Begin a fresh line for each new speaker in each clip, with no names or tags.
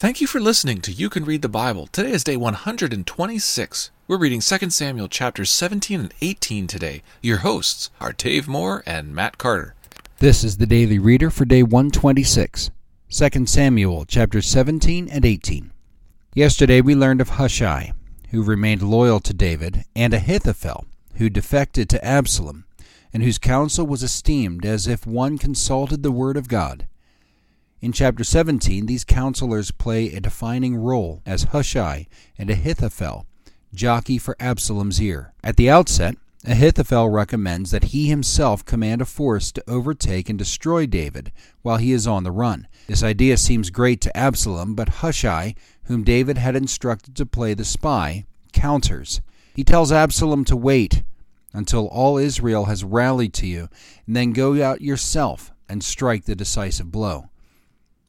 Thank you for listening to You Can Read the Bible. Today is day 126. We're reading 2 Samuel chapters 17 and 18 today. Your hosts are Dave Moore and Matt Carter.
This is the Daily Reader for day 126, 2 Samuel chapters 17 and 18. Yesterday we learned of Hushai, who remained loyal to David, and Ahithophel, who defected to Absalom, and whose counsel was esteemed as if one consulted the word of God. In chapter 17, these counselors play a defining role as Hushai and Ahithophel jockey for Absalom's ear. At the outset, Ahithophel recommends that he himself command a force to overtake and destroy David while he is on the run. This idea seems great to Absalom, but Hushai, whom David had instructed to play the spy, counters. He tells Absalom to wait until all Israel has rallied to you, and then go out yourself and strike the decisive blow.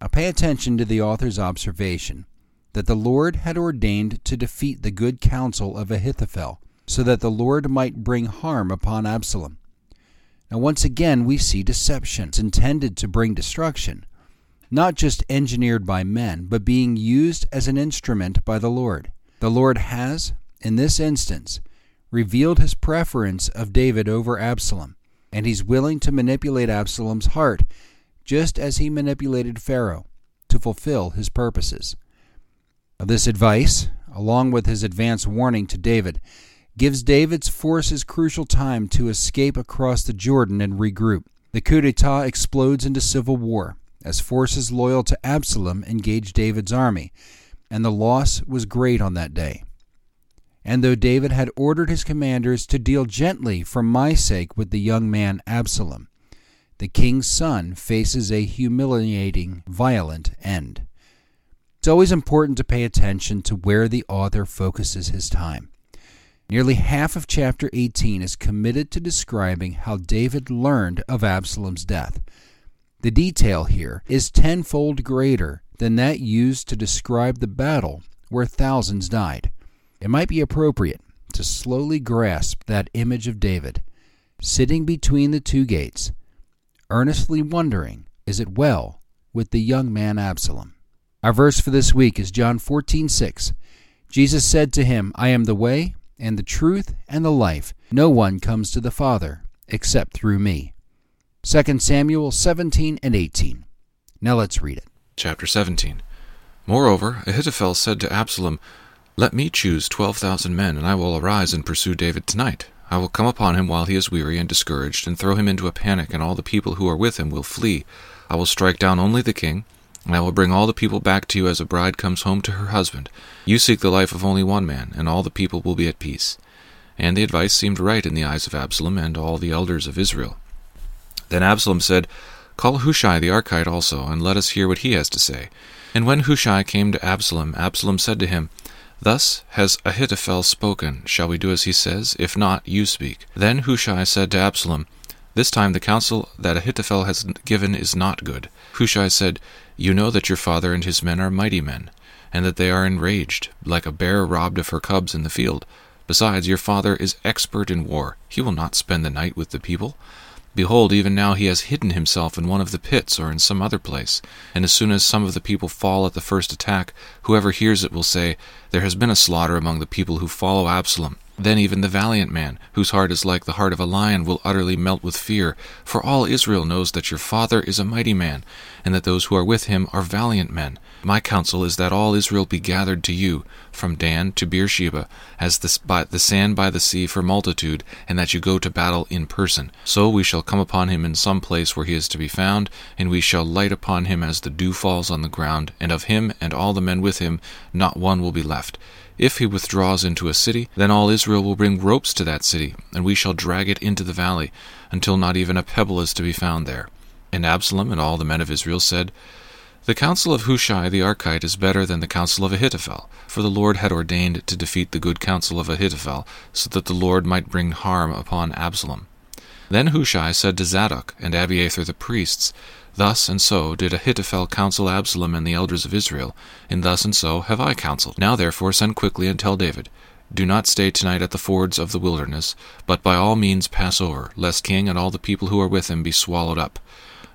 Now pay attention to the author's observation that the Lord had ordained to defeat the good counsel of Ahithophel, so that the Lord might bring harm upon Absalom. Now, once again, we see deception intended to bring destruction, not just engineered by men, but being used as an instrument by the Lord. The Lord has, in this instance, revealed his preference of David over Absalom, and he's willing to manipulate Absalom's heart just as he manipulated Pharaoh to fulfill his purposes. This advice, along with his advance warning to David, gives David's forces crucial time to escape across the Jordan and regroup. The coup d'etat explodes into civil war as forces loyal to Absalom engage David's army, and the loss was great on that day. And though David had ordered his commanders to deal gently for my sake with the young man Absalom, the king's son faces a humiliating, violent end. It's always important to pay attention to where the author focuses his time. Nearly half of chapter 18 is committed to describing how David learned of Absalom's death. The detail here is tenfold greater than that used to describe the battle where thousands died. It might be appropriate to slowly grasp that image of David, sitting between the two gates, earnestly wondering, Is it well with the young man Absalom? Our verse for this week is John 14:6. Jesus said to him, I am the way and the truth and the life. No one comes to the Father except through me. 2 Samuel 17 and 18. Now let's read it.
Chapter 17. Moreover, Ahithophel said to Absalom, Let me choose twelve thousand men, and I will arise and pursue David tonight. I will come upon him while he is weary and discouraged, and throw him into a panic, and all the people who are with him will flee. I will strike down only the king, and I will bring all the people back to you as a bride comes home to her husband. You seek the life of only one man, and all the people will be at peace. And the advice seemed right in the eyes of Absalom and all the elders of Israel. Then Absalom said, Call Hushai the Archite also, and let us hear what he has to say. And when Hushai came to Absalom, Absalom said to him, Thus has Ahithophel spoken. Shall we do as he says? If not, you speak. Then Hushai said to Absalom, This time the counsel that Ahithophel has given is not good. Hushai said, You know that your father and his men are mighty men, and that they are enraged, like a bear robbed of her cubs in the field. Besides, your father is expert in war. He will not spend the night with the people. Behold, even now he has hidden himself in one of the pits or in some other place. And as soon as some of the people fall at the first attack, whoever hears it will say, There has been a slaughter among the people who follow Absalom. Then even the valiant man, whose heart is like the heart of a lion, will utterly melt with fear. For all Israel knows that your father is a mighty man, and that those who are with him are valiant men. My counsel is that all Israel be gathered to you, from Dan to Beersheba, as the, by, the sand by the sea for multitude, and that you go to battle in person. So we shall come upon him in some place where he is to be found, and we shall light upon him as the dew falls on the ground, and of him and all the men with him not one will be left. If he withdraws into a city, then all Israel will bring ropes to that city, and we shall drag it into the valley, until not even a pebble is to be found there. And Absalom and all the men of Israel said, The counsel of Hushai the Archite is better than the counsel of Ahithophel, for the Lord had ordained to defeat the good counsel of Ahithophel, so that the Lord might bring harm upon Absalom. Then Hushai said to Zadok and Abiathar the priests, Thus and so did Ahithophel counsel Absalom and the elders of Israel, and thus and so have I counseled. Now therefore send quickly and tell David, Do not stay tonight at the fords of the wilderness, but by all means pass over, lest king and all the people who are with him be swallowed up.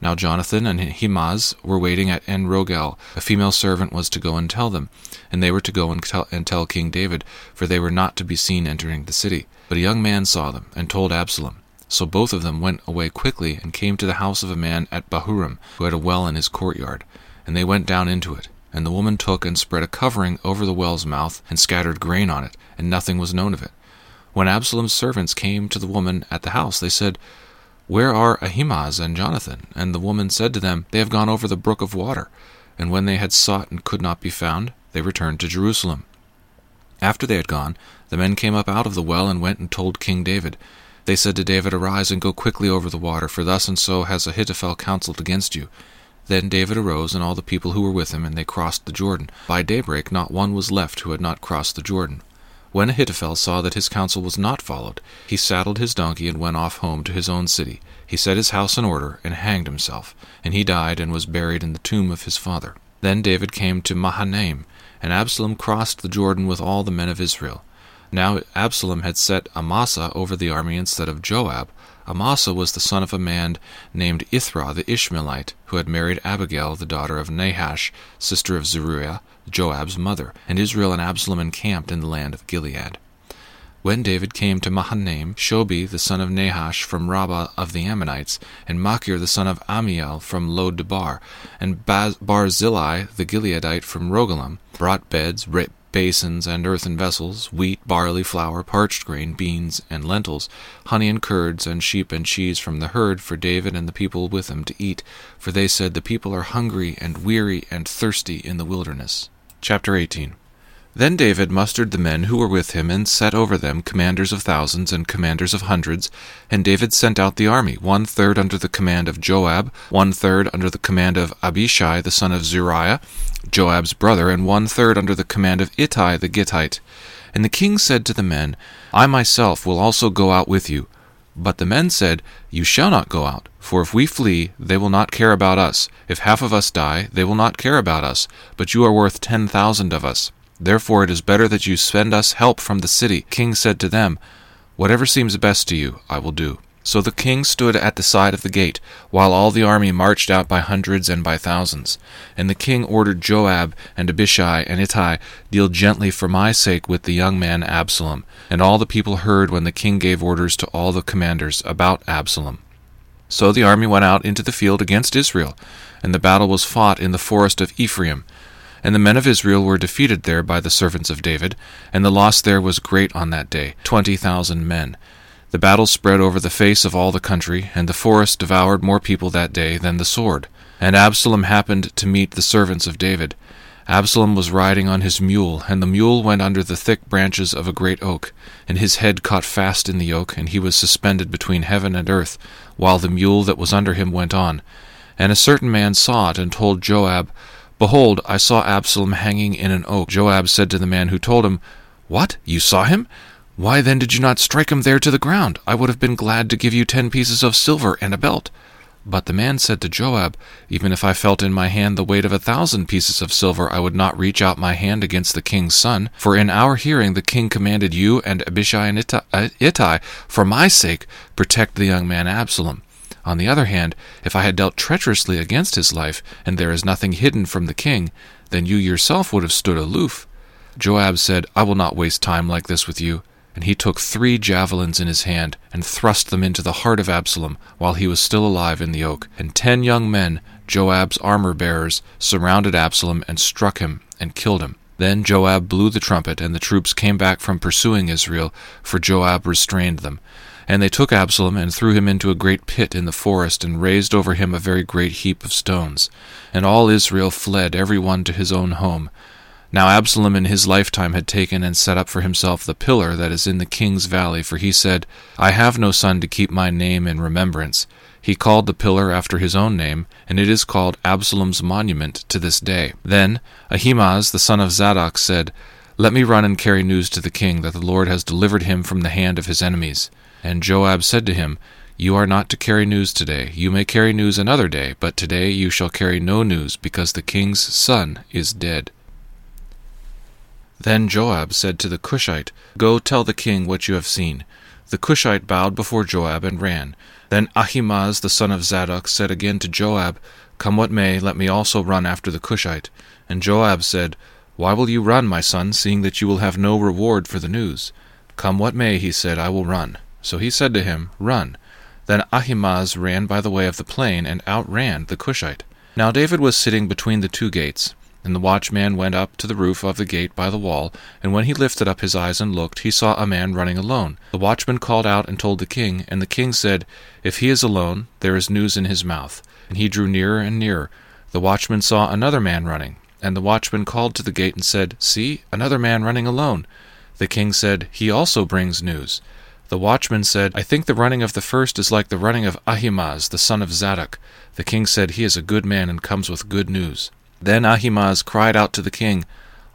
Now Jonathan and Ahimaaz were waiting at En Rogel. A female servant was to go and tell them, and they were to go and tell, and tell King David, for they were not to be seen entering the city. But a young man saw them, and told Absalom. So both of them went away quickly, and came to the house of a man at Bahurim, who had a well in his courtyard. And they went down into it. And the woman took and spread a covering over the well's mouth, and scattered grain on it, and nothing was known of it. When Absalom's servants came to the woman at the house, they said, where are Ahimaaz and Jonathan? And the woman said to them, They have gone over the brook of water. And when they had sought and could not be found, they returned to Jerusalem. After they had gone, the men came up out of the well and went and told King David. They said to David, Arise and go quickly over the water, for thus and so has Ahithophel counseled against you. Then David arose, and all the people who were with him, and they crossed the Jordan. By daybreak not one was left who had not crossed the Jordan. When Ahithophel saw that his counsel was not followed, he saddled his donkey and went off home to his own city. He set his house in order and hanged himself, and he died and was buried in the tomb of his father. Then David came to Mahanaim, and Absalom crossed the Jordan with all the men of Israel. Now Absalom had set Amasa over the army instead of Joab. Amasa was the son of a man named Ithra the Ishmaelite, who had married Abigail, the daughter of Nahash, sister of Zeruiah, Joab's mother, and Israel and Absalom encamped in the land of Gilead. When David came to Mahanaim, Shobi the son of Nahash from Rabbah of the Ammonites, and Machir the son of Amiel from Lo-debar, and Barzillai the Gileadite from Rogelim, brought beds, basins, and earthen vessels, wheat, barley, flour, parched grain, beans, and lentils, honey and curds, and sheep and cheese from the herd for David and the people with him to eat, for they said, The people are hungry and weary and thirsty in the wilderness. Chapter 18 Then David mustered the men who were with him, and set over them commanders of thousands and commanders of hundreds. And David sent out the army, one third under the command of Joab, one third under the command of Abishai the son of Zeruiah, Joab's brother, and one third under the command of Ittai the Gittite. And the king said to the men, I myself will also go out with you. But the men said, You shall not go out, for if we flee, they will not care about us. If half of us die, they will not care about us. But you are worth ten thousand of us. Therefore it is better that you send us help from the city. King said to them, Whatever seems best to you, I will do. So the king stood at the side of the gate, while all the army marched out by hundreds and by thousands. And the king ordered Joab and Abishai and Ittai, Deal gently for my sake with the young man Absalom. And all the people heard when the king gave orders to all the commanders about Absalom. So the army went out into the field against Israel, and the battle was fought in the forest of Ephraim. And the men of Israel were defeated there by the servants of David, and the loss there was great on that day, twenty thousand men. The battle spread over the face of all the country, and the forest devoured more people that day than the sword. And Absalom happened to meet the servants of David. Absalom was riding on his mule, and the mule went under the thick branches of a great oak, and his head caught fast in the oak, and he was suspended between heaven and earth, while the mule that was under him went on. And a certain man saw it, and told Joab, Behold, I saw Absalom hanging in an oak. Joab said to the man who told him, What? You saw him? Why then did you not strike him there to the ground? I would have been glad to give you ten pieces of silver and a belt. But the man said to Joab, Even if I felt in my hand the weight of a thousand pieces of silver, I would not reach out my hand against the king's son. For in our hearing the king commanded you and Abishai and Ittai, uh, for my sake, protect the young man Absalom. On the other hand, if I had dealt treacherously against his life, and there is nothing hidden from the king, then you yourself would have stood aloof. Joab said, I will not waste time like this with you. And he took three javelins in his hand, and thrust them into the heart of Absalom, while he was still alive in the oak. And ten young men, Joab's armor bearers, surrounded Absalom, and struck him, and killed him. Then Joab blew the trumpet, and the troops came back from pursuing Israel, for Joab restrained them. And they took Absalom, and threw him into a great pit in the forest, and raised over him a very great heap of stones. And all Israel fled, every one to his own home. Now Absalom in his lifetime had taken and set up for himself the pillar that is in the king's valley, for he said, I have no son to keep my name in remembrance. He called the pillar after his own name, and it is called Absalom's monument to this day. Then Ahimaaz the son of Zadok said, Let me run and carry news to the king that the Lord has delivered him from the hand of his enemies. And Joab said to him, You are not to carry news today. You may carry news another day, but today you shall carry no news, because the king's son is dead. Then Joab said to the Cushite, Go tell the king what you have seen. The Cushite bowed before Joab and ran. Then Ahimaaz the son of Zadok said again to Joab, Come what may, let me also run after the Cushite. And Joab said, Why will you run, my son, seeing that you will have no reward for the news? Come what may, he said, I will run. So he said to him, Run. Then Ahimaaz ran by the way of the plain, and outran the Cushite. Now David was sitting between the two gates. And the watchman went up to the roof of the gate by the wall, and when he lifted up his eyes and looked, he saw a man running alone. The watchman called out and told the king, and the king said, If he is alone, there is news in his mouth. And he drew nearer and nearer. The watchman saw another man running, and the watchman called to the gate and said, See, another man running alone. The king said, He also brings news. The watchman said, I think the running of the first is like the running of Ahimaaz, the son of Zadok. The king said, He is a good man and comes with good news. Then Ahimaaz cried out to the king,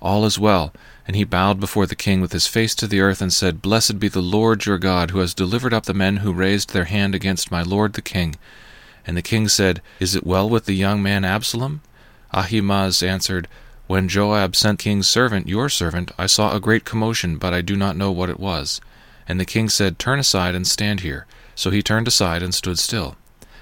All is well. And he bowed before the king with his face to the earth and said, Blessed be the Lord your God, who has delivered up the men who raised their hand against my lord the king. And the king said, Is it well with the young man Absalom? Ahimaaz answered, When Joab sent king's servant, your servant, I saw a great commotion, but I do not know what it was. And the king said, Turn aside and stand here. So he turned aside and stood still.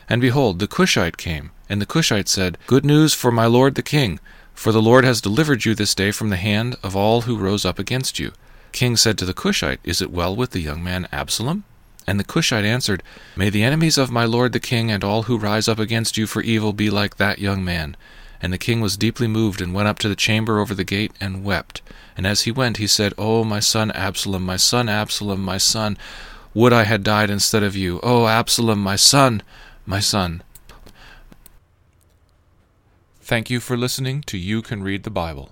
And behold, the Cushite came. And the Cushite said, Good news for my lord the king, for the Lord has delivered you this day from the hand of all who rose up against you. King said to the Cushite, Is it well with the young man Absalom? And the Cushite answered, May the enemies of my lord the king and all who rise up against you for evil be like that young man. And the king was deeply moved, and went up to the chamber over the gate, and wept. And as he went, he said, O my son Absalom, my son Absalom, my son, would I had died instead of you. O Absalom, my son, my son. Thank you for listening to You Can Read the Bible.